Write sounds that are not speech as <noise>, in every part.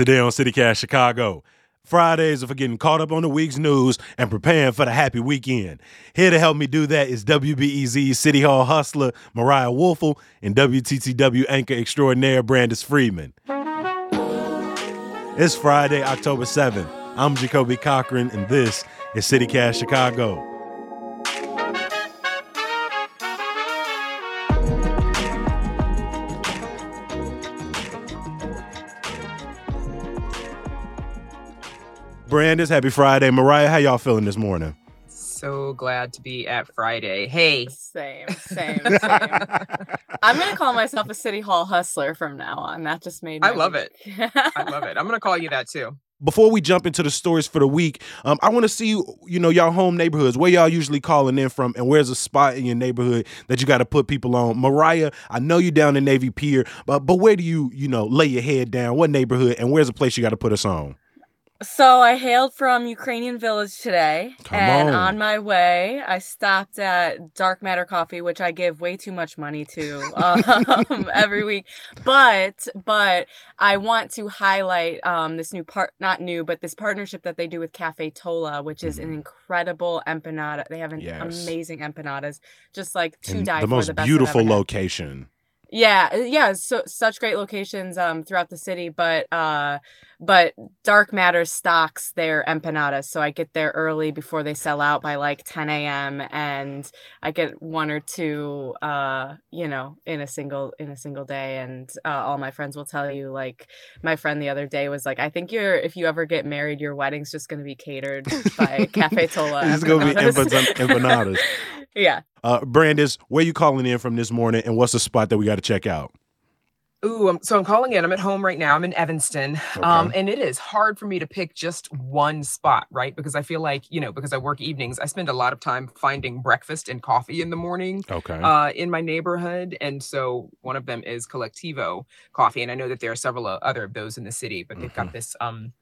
Today on CityCast Chicago, Fridays are for getting caught up on the week's news and preparing for the happy weekend. Here to help me do that is WBEZ City Hall hustler Mariah Woelfel and WTTW anchor extraordinaire Brandis Friedman. It's Friday, October 7th. I'm Jacoby Cochran, and this is CityCast Chicago. Brandis, happy Friday. Mariah, how y'all feeling this morning? So glad to be at Friday. Hey. Same, same, same. I'm gonna call myself a city hall hustler from now on. That just made me I love it. I love it. I'm gonna call you that too. Before we jump into the stories for the week, um, I want to see you know y'all home neighborhoods where y'all usually calling in from, and where's a spot in your neighborhood that you got to put people on. Mariah, I know you down in Navy Pier, but but where do you you know lay your head down? What neighborhood, and where's a place you got to put us on? So I hailed from Ukrainian Village today, Come and on. on. my way, I stopped at Dark Matter Coffee, which I give way too much money to <laughs> um, every week. But but I want to highlight um, this new part, not new, but this partnership that they do with Cafe Tola, which is an incredible empanada. They have an Mm-hmm. Yes. amazing empanadas, just like to And die the for. most the beautiful ever had. location. Yeah, yeah, so such great locations um throughout the city, but uh but Dark Matter stocks their empanadas, so I get there early before they sell out by like 10 a.m. and I get one or two uh you know in a single in a single day and uh, all my friends will tell you like my friend the other day was like I think you're if you ever get married your wedding's just going to be catered by <laughs> Cafe Tola. It's gonna be empanadas. <laughs> yeah. Uh, Brandis, where you calling in from this morning, and what's the spot that we got to check out? Ooh, I'm, so I'm calling in. I'm at home right now. I'm in Evanston. Um, and it is hard for me to pick just one spot, right? Because I feel like, you know, because I work evenings, I spend a lot of time finding breakfast and coffee in the morning. Okay. uh, in my neighborhood. And so one of them is Colectivo Coffee. And I know that there are several uh, other of those in the city, but they've got this. Um,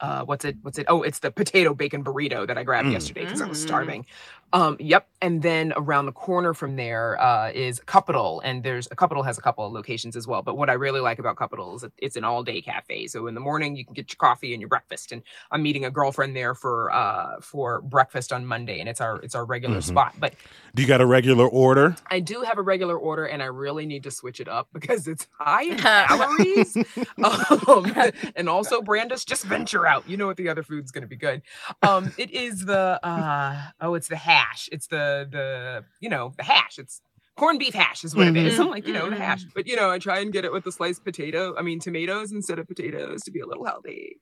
uh, what's it? What's it? Oh, it's the potato bacon burrito that I grabbed Mm. yesterday because I was Mm. starving. Um, yep. And then around the corner from there uh, is Capital, and there's a Capital has a couple of locations as well. But what I really like about Capital is it's an all-day cafe. So in the morning you can get your coffee and your breakfast. And I'm meeting a girlfriend there for uh, for breakfast on Monday, and it's our it's our regular Mhm. spot. But do you got a regular order? I do have a regular order, and I really need to switch it up <laughs> because it's high in <laughs> calories. <laughs> um, and also, Brandis, just venture out. You know what the other food's going to be good. Um, it is the uh, oh, it's the hash. It's the the you know the hash. It's corned beef hash is what it is. Mhm. I'm like you know the hash, but you know I try and get it with the sliced potato. I mean tomatoes instead of potatoes to be a little healthy.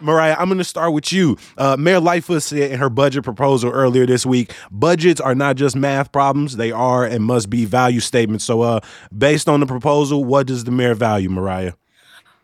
Mariah, I'm going to start with you. Uh, Mayor Lightfoot said in her budget proposal earlier this week, budgets are not just math problems; they are and must be value statements. So, uh, based on the proposal, what does the mayor value, Mariah?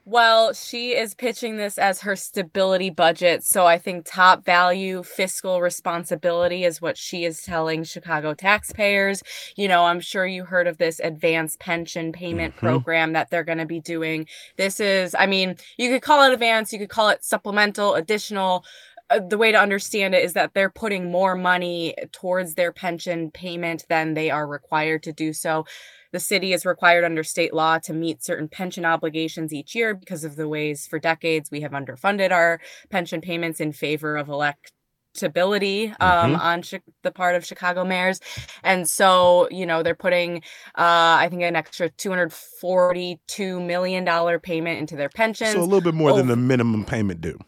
Well, she is pitching this as her stability budget. So I think top value fiscal responsibility is what she is telling Chicago taxpayers. You know, I'm sure you heard of this advanced pension payment Mhm. program that they're going to be doing. This is, I mean, you could call it advanced, you could call it supplemental, additional. Uh, the way to understand it is that they're putting more money towards their pension payment than they are required to do so. The city is required under state law to meet certain pension obligations each year because of the ways for decades we have underfunded our pension payments in favor of electability um, Mhm. on the part of Chicago mayors. And so, you know, they're putting, uh, I think, an extra $242 million payment into their pensions. So a little bit more than Oh. the minimum payment due.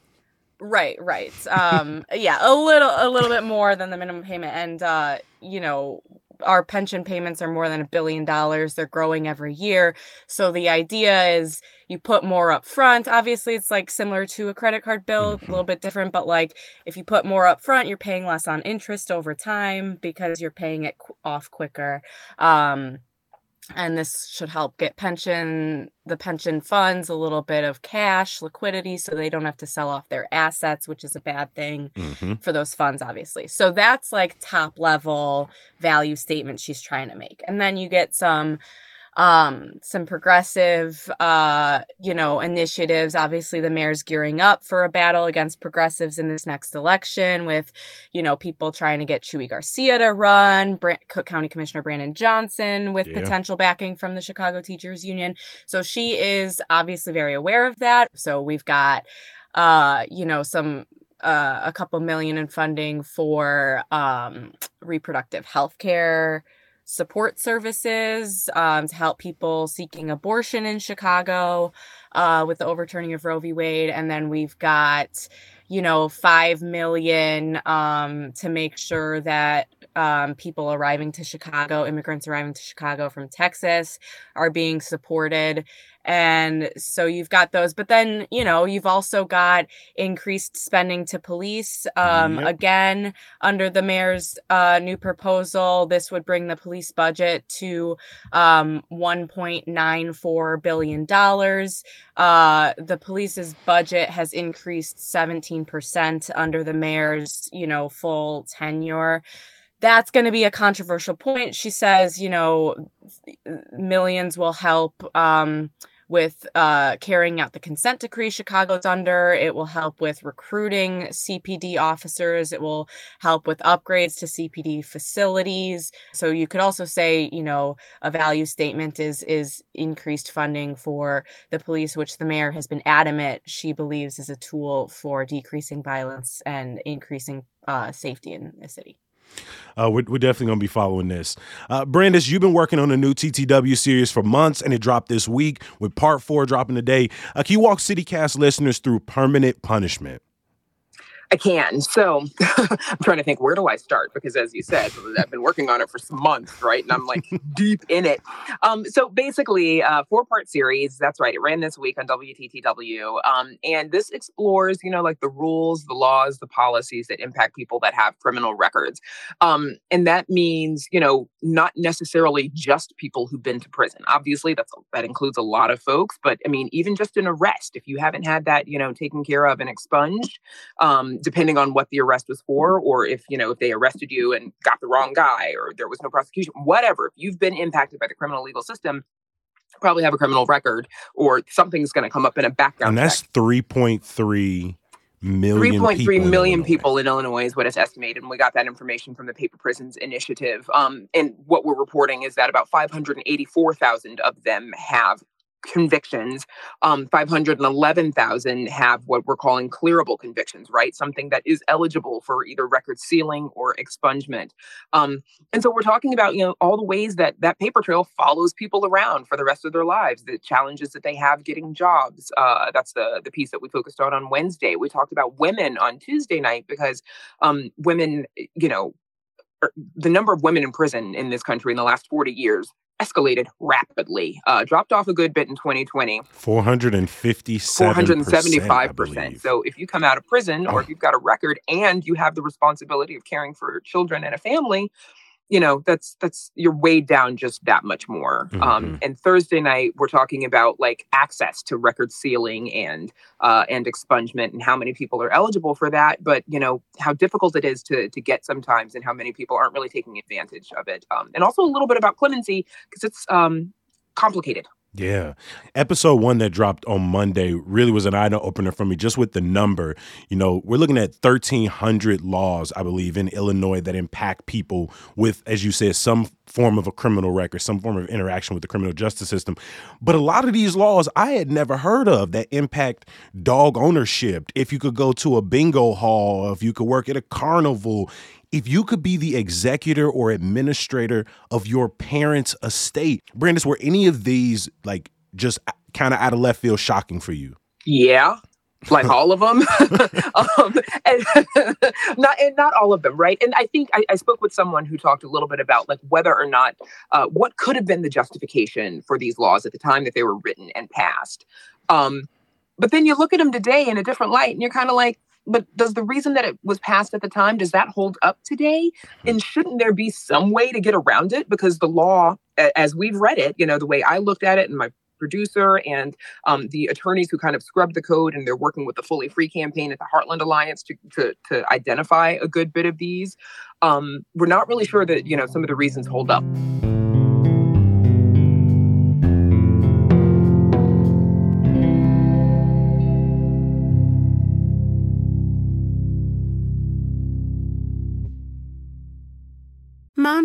Right, right. Um, yeah, a little, a little bit more than the minimum payment, and uh, you know, our pension payments are more than a billion dollars. They're growing every year. So the idea is you put more up front. Obviously, it's like similar to a credit card bill, a little bit different, but like if you put more up front, you're paying less on interest over time because you're paying it off quicker. Um, and this should help get pension the pension funds a little bit of cash liquidity so they don't have to sell off their assets which is a bad thing hmm for those funds obviously. So that's like top level value statement she's trying to make. And then you get some um, some progressive, uh, you know, initiatives. Obviously, the mayor's gearing up for a battle against progressives in this next election with, you know, people trying to get Chuy Garcia to run, Cook County Commissioner Brandon Johnson with yeah. potential backing from the Chicago Teachers Union. So she is obviously very aware of that. So we've got, uh, you know, some uh, a couple million in funding for um, reproductive health care support services um, to help people seeking abortion in Chicago uh, with the overturning of Roe v. Wade. And then we've got, you know, 5 million um, to make sure that um, people arriving to Chicago, immigrants arriving to Chicago from Texas, are being supported and so you've got those but then you know you've also got increased spending to police um, yep. again under the mayor's uh, new proposal this would bring the police budget to um, 1.94 billion dollars. Uh, the police's budget has increased 17% under the mayor's you know full tenure. That's going to be a controversial point. She says you know millions will help um, with uh, carrying out the consent decree Chicago's under. It will help with recruiting CPD officers. It will help with upgrades to CPD facilities. So you could also say, you know, a value statement is is increased funding for the police, which the mayor has been adamant she believes is a tool for decreasing violence and increasing uh, safety in the city. Uh, we're, we're, definitely going to be following this. Uh, Brandis, you've been working on a new TTW series for months, and it dropped this week with part four dropping today. Uh, can you walk CityCast listeners through permanent punishment? I can. So <laughs> I'm trying to think where do I start because as you said, I've been working on it for some months, right? And I'm like <laughs> deep in it. Um, so basically, uh, four part series. That's right. It ran this week on WTTW, um, and this explores, you know, like the rules, the laws, the policies that impact people that have criminal records, um, and that means, you know, not necessarily just people who've been to prison. Obviously, that's that includes a lot of folks, but I mean, even just an arrest, if you haven't had that, you know, taken care of and expunged. Um, depending on what the arrest was for, or if, you know, if they arrested you and got the wrong guy or there was no prosecution, whatever, if you've been impacted by the criminal legal system, probably have a criminal record or something's going to come up in a background. And that's 3.3 million 3.3 million people in Illinois is what it's estimated. And we got that information from the Paper Prisons Initiative. Um, and what we're reporting is that about 584,000 of them have convictions. Um, 511,000 have what we're calling clearable convictions, right? Something that is eligible for either record sealing or expungement. Um, and so we're talking about, you know, all the ways that that paper trail follows people around for the rest of their lives, the challenges that they have getting jobs. Uh, that's the, the piece that we focused on on Wednesday. We talked about women on Tuesday night because um, women, you know, the number of women in prison in this country in the last 40 years escalated rapidly. Uh, dropped off a good bit in 2020. 457 475%. So if you come out of prison or if you've got a record and you have the responsibility of caring for children and a family, you know that's that's you're weighed down just that much more. Um, mm-hmm. um, and thursday night we're talking about like access to record sealing and uh, and expungement and how many people are eligible for that. But you know how difficult it is to to get sometimes and how many people aren't really taking advantage of it. Um, and also a little bit about clemency because it's um, complicated yeah. Episode one that dropped on Monday really was an eye opener for me just with the number. You know, we're looking at 1,300 laws, I believe, in Illinois that impact people with, as you said, some form of a criminal record, some form of interaction with the criminal justice system. But a lot of these laws I had never heard of that impact dog ownership. If you could go to a bingo hall, if you could work at a carnival, if you could be the executor or administrator of your parents' estate, Brandis, were any of these like just kind of out of left field shocking for you? Yeah, like <laughs> all of them <laughs> um, and <laughs> not and not all of them right? And i think I, I, spoke with someone who talked a little bit about like whether or not uh, what could have been the justification for these laws at the time that they were written and passed. Um, but then you look at them today in a different light and you're kind of like but does the reason that it was passed at the time does that hold up today? Hmm. and shouldn't there be some way to get around it? Because the law as we've read it you know the way i looked at it and my producer and um, the attorneys who kind of scrubbed the code and they're working with the fully free campaign at the heartland alliance to, to, to identify a good bit of these um, we're not really sure that you know some of the reasons hold up alma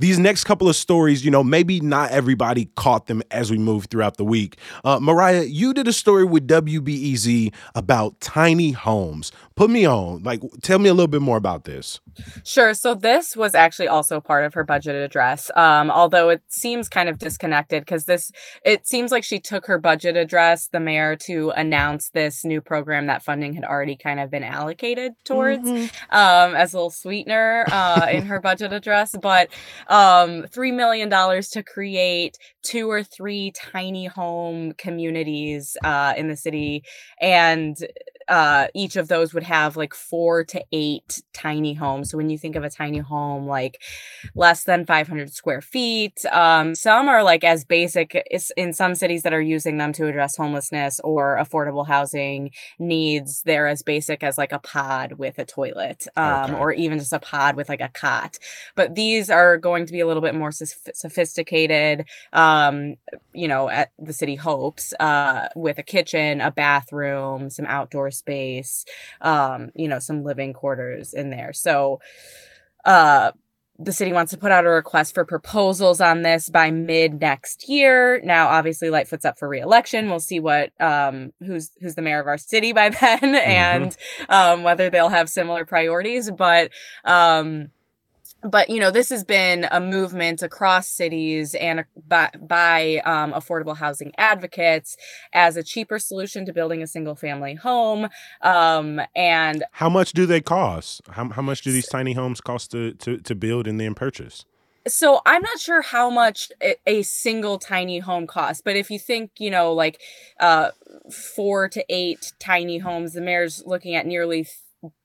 These next couple of stories, you know, maybe not everybody caught them as we move throughout the week. Uh, Mariah, you did a story with WBEZ about tiny homes. Put me on. Like, tell me a little bit more about this. Sure. So this was actually also part of her budget address, um, although it seems kind of disconnected because this it seems like she took her budget address, the mayor, to announce this new program that funding had already kind of been allocated towards mm-hmm. um, as a little sweetener uh, in her budget address, but um, three million dollars to create two or three tiny home communities uh, in the city, and uh, each of those would have like four to eight tiny homes. So when you think of a tiny home, like less than 500 square feet, um, some are like as basic in some cities that are using them to address homelessness or affordable housing needs. They're as basic as like a pod with a toilet, um, okay. or even just a pod with like a cot. But these are going to be a little bit more sophisticated, um, you know, at the city hopes, uh, with a kitchen, a bathroom, some outdoor space, um, you know, some living quarters in there. So, uh, the city wants to put out a request for proposals on this by mid next year. Now, obviously, Lightfoot's up for reelection. We'll see what um, who's who's the mayor of our city by <laughs> then, mm-hmm. and um, whether they'll have similar priorities. But um, but you know this has been a movement across cities and by, by um, affordable housing advocates as a cheaper solution to building a single family home um, and how much do they cost? How, how much do these tiny homes cost to, to, to build and then purchase? So i'm not sure how much a, single tiny home costs but if you think you know like uh, four to eight tiny homes the mayor's looking at nearly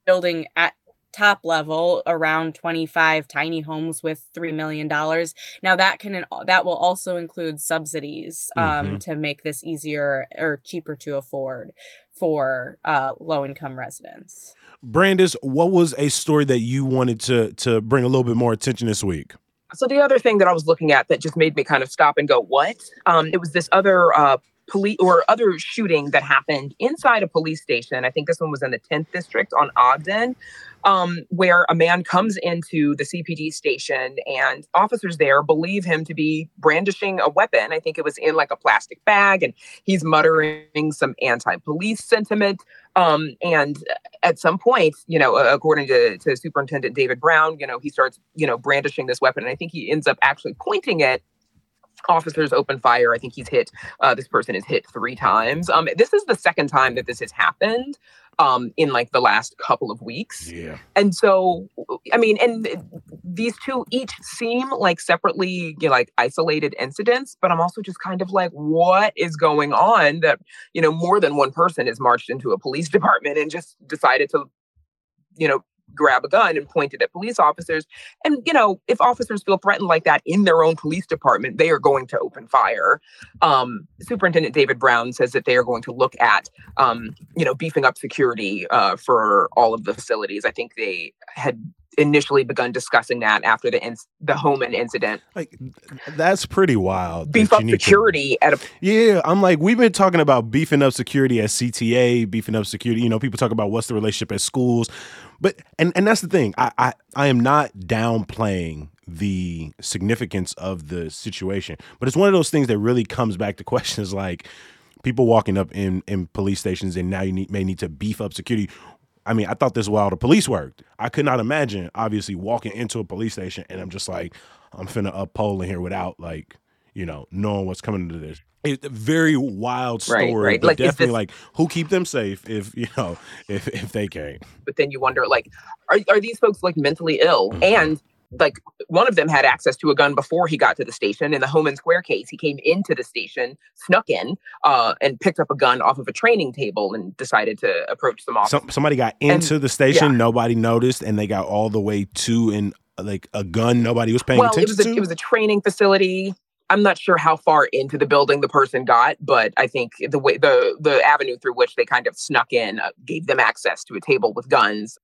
building at top level around 25 tiny homes with 3 million dollars. Now that can that will also include subsidies um, mm-hmm. to make this easier or cheaper to afford for uh, low income residents. Brandis what was a story that you wanted to to bring a little bit more attention this week? So the other thing that i was looking at that just made me kind of stop and go what? Um, it was this other uh, police or other shooting that happened inside a police station. I think this one was in the 10th district on Ogden, um, where a man comes into the CPD station and officers there believe him to be brandishing a weapon. I think it was in like a plastic bag, and he's muttering some anti-police sentiment. Um, and at some point, you know, according to, to Superintendent David Brown, you know, he starts, you know, brandishing this weapon, and I think he ends up actually pointing it officers open fire. I think he's hit. Uh, this person is hit three times. Um, this is the second time that this has happened. Um, in like the last couple of weeks. Yeah. And so, I mean, and these two each seem like separately, you know, like isolated incidents, but I'm also just kind of like, what is going on that, you know, more than one person has marched into a police <laughs> department and just decided to, you know, grab a gun and point it at police officers. And, you know, if officers feel threatened like that in their own police department, they are going to open fire. Um, Superintendent David Brown says that they are going to look at, um, you know, beefing up security uh, for all of the facilities. I think they had initially begun discussing that after the inc- the Homan incident. Like that's pretty wild. Beef up security to, at a yeah. I'm like we've been talking about beefing up security at CTA, beefing up security. You know, people talk about what's the relationship at schools, but and and that's the thing. I I, I am not downplaying the significance of the situation, but it's one of those things that really comes back to <laughs> questions like people walking up in in police stations and now you need, may need to beef up security I mean, I thought this while the police worked. I could not imagine, obviously, walking into a police station and I'm just like, I'm finna up pole in here without like, you know, knowing what's coming into this. It's a very wild story, right, right. but like, definitely this... like who keep them safe if you know <laughs> if if they can't. But then you wonder, like, are are these folks like mentally ill? Mm-hmm. And like one of them had access to a gun before he got to the station. In the Homan Square case, he came into the station, snuck in, uh, and picked up a gun off of a training table and decided to approach some officers. Some, somebody got into and, the station, yeah. nobody noticed, and they got all the way to and like a gun nobody was paying well, it attention was a, to? it was a training facility. I'm not sure how far into the building the person got, but I think the way the the avenue through which they kind of snuck in uh, gave them access to a table with guns.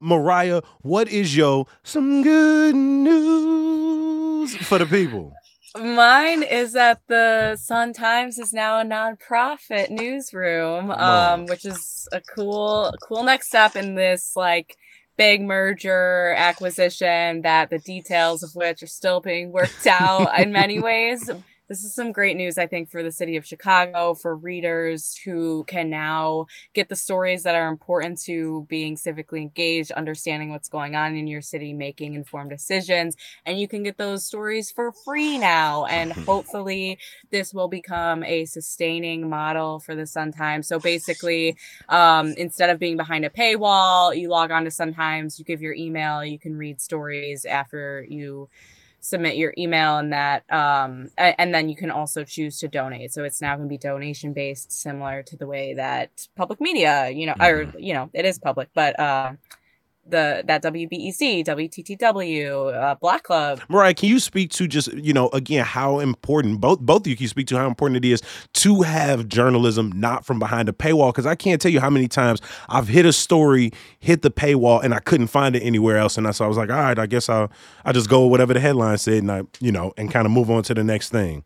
Mariah, what is your some good news for the people? Mine is that the Sun Times is now a nonprofit newsroom, um, which is a cool, cool next step in this like big merger acquisition that the details of which are still being worked <laughs> out in many ways. This is some great news, I think, for the city of Chicago, for readers who can now get the stories that are important to being civically engaged, understanding what's going on in your city, making informed decisions. And you can get those stories for free now. And <laughs> hopefully, this will become a sustaining model for the Sun Times. So basically, um, instead of being behind a paywall, you log on to Sun Times, you give your email, you can read stories after you submit your email and that um and then you can also choose to donate so it's now going to be donation based similar to the way that public media you know mm-hmm. or you know it is public but uh the that WBEZ, WTTW, uh, Block Club. Mariah, can you speak to just you know again how important both both of you can speak to how important it is to have journalism not from behind a paywall? Because I can't tell you how many times I've hit a story, hit the paywall, and I couldn't find it anywhere else, and I, so I was like, all right, I guess I'll I just go whatever the headline said, and I you know and kind of move on to the next thing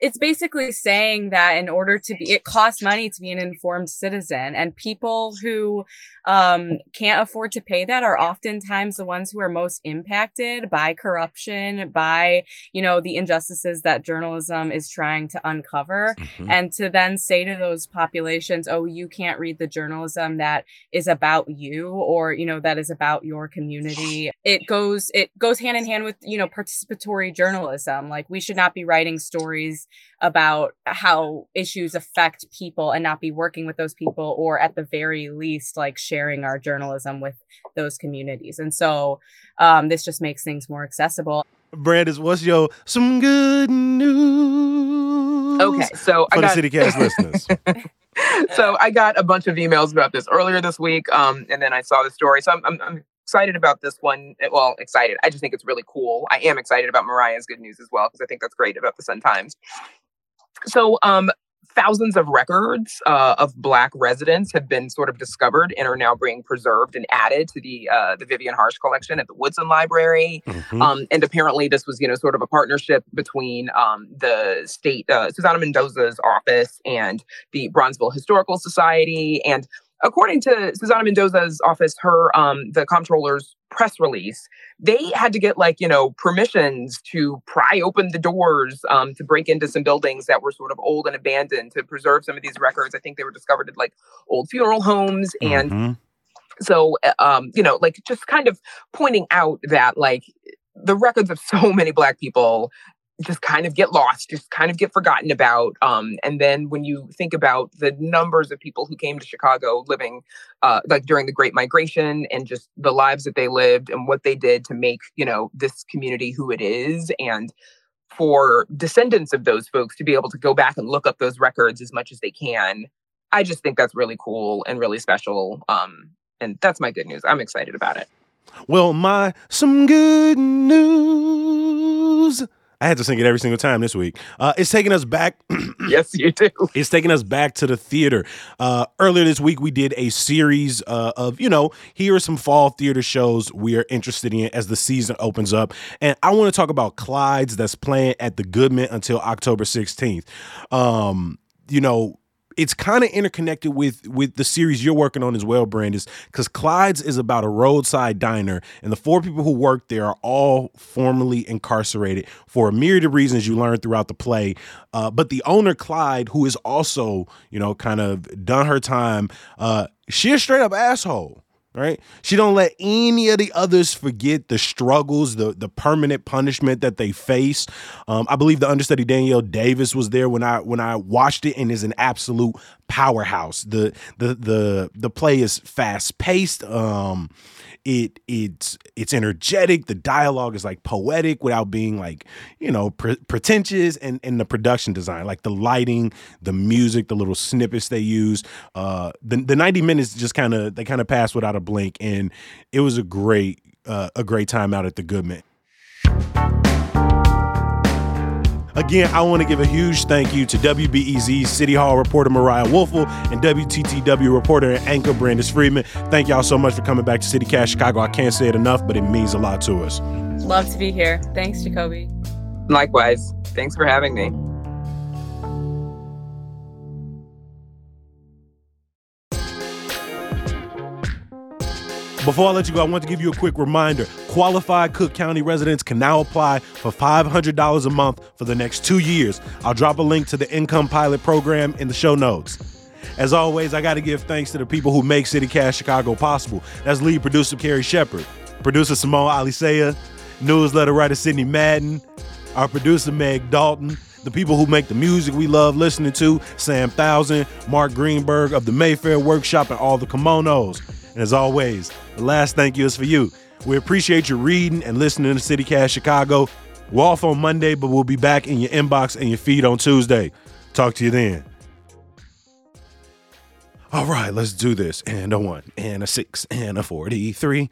it's basically saying that in order to be it costs money to be an informed citizen and people who um, can't afford to pay that are oftentimes the ones who are most impacted by corruption by you know the injustices that journalism is trying to uncover mm-hmm. and to then say to those populations oh you can't read the journalism that is about you or you know that is about your community it goes it goes hand in hand with you know participatory journalism like we should not be writing stories about how issues affect people and not be working with those people or at the very least like sharing our journalism with those communities. And so um, this just makes things more accessible. Brandis what's your some good news okay so for I the got- CityCast <laughs> listeners? So i got a bunch of emails about this earlier this week um, and then i saw the story. So I'm, I'm, I'm excited about this one. Eh, well, excited. I just think it's really cool. I am excited about Mariah's good news as well because I think that's great about the Sun Times. So, um, thousands of records uh, of black residents have been sort of discovered and are now being preserved and added to the uh, the Vivian Harsh collection at the Woodson Library. Mm-hmm. Um, and apparently, this was you know sort of a partnership between um, the state uh, Susana Mendoza's office and the Bronzeville Historical Society and according to Susana Mendoza's office, her um the comptroller's press release, they had to get like, you know, permissions to pry open the doors um to break into some buildings that were sort of old and abandoned to preserve some of these records. I think they were discovered at like old funeral homes and mm-hmm. so uh, um you know, like just kind of pointing out that like the records of <laughs> so many black people just kind of get lost, just kind of get forgotten about. Um, and then when you think about the numbers of people who came to Chicago living uh, like during the Great Migration and just the lives that they lived and what they did to make, you know, this community who it is and for descendants of those folks to be able to go back and look up those records as much as they can. I just think that's really cool and really special. Um, and that's my good news. I'm excited about it. Well, my some good news I had to sing it every single time this week. Uh, it's taking us back. <clears throat> yes, you do. It's taking us back to the theater. Uh, earlier this week, we did a series uh, of, you know, here are some fall theater shows we are interested in as the season opens up. And I want to talk about Clyde's that's playing at the Goodman until October 16th. Um, you know, it's kind of interconnected with with the series you're working on as well, Brandis, because Clyde's is about a roadside diner, and the four people who work there are all formerly incarcerated for a myriad of reasons you learn throughout the play. Uh, but the owner, Clyde, who is also, you know, kind of done her time, uh, she's a straight up asshole right? She don't let any of the others forget the struggles, the the permanent punishment that they face. Um, I believe the understudy Danielle Davis was there when I when I watched it and is an absolute powerhouse. The the the the play is fast paced. Um, It it's it's energetic. The dialogue is like poetic without being like you know pre- pretentious, and and the production design, like the lighting, the music, the little snippets they use. Uh, the the ninety minutes just kind of they kind of passed without a blink, and it was a great uh, a great time out at the Goodman. Again, I want to give a huge thank you to WBEZ City Hall reporter Mariah Woelfel and WTTW reporter and anchor Brandis Friedman. Thank y'all so much for coming back to City CityCast Chicago. I can't say it enough, but it means a lot to us. Love to be here. Thanks, Jacoby. Likewise. Thanks for having me. Before I let you go, I want to give you a quick reminder. Qualified Cook County residents can now apply for $500 a month for the next two years. I'll drop a link to the Income Pilot program in the show notes. As always, I got to give thanks to the people who make CityCast Chicago possible. That's lead producer Carrie Shepard, producer Simone Alicea, newsletter writer Sydney Madden, our producer Meg Dalton, the people who make the music we love listening to, Sam Thousand, Mark Greenberg of the Mayfair Workshop, and all the kimonos. And as always, the last thank you is for you. We appreciate you reading and listening to CityCast Chicago. We're off on Monday, but we'll be back in your inbox and your feed on Tuesday. Talk to you then. All right, let's do this. And a one, and a six, and a 43.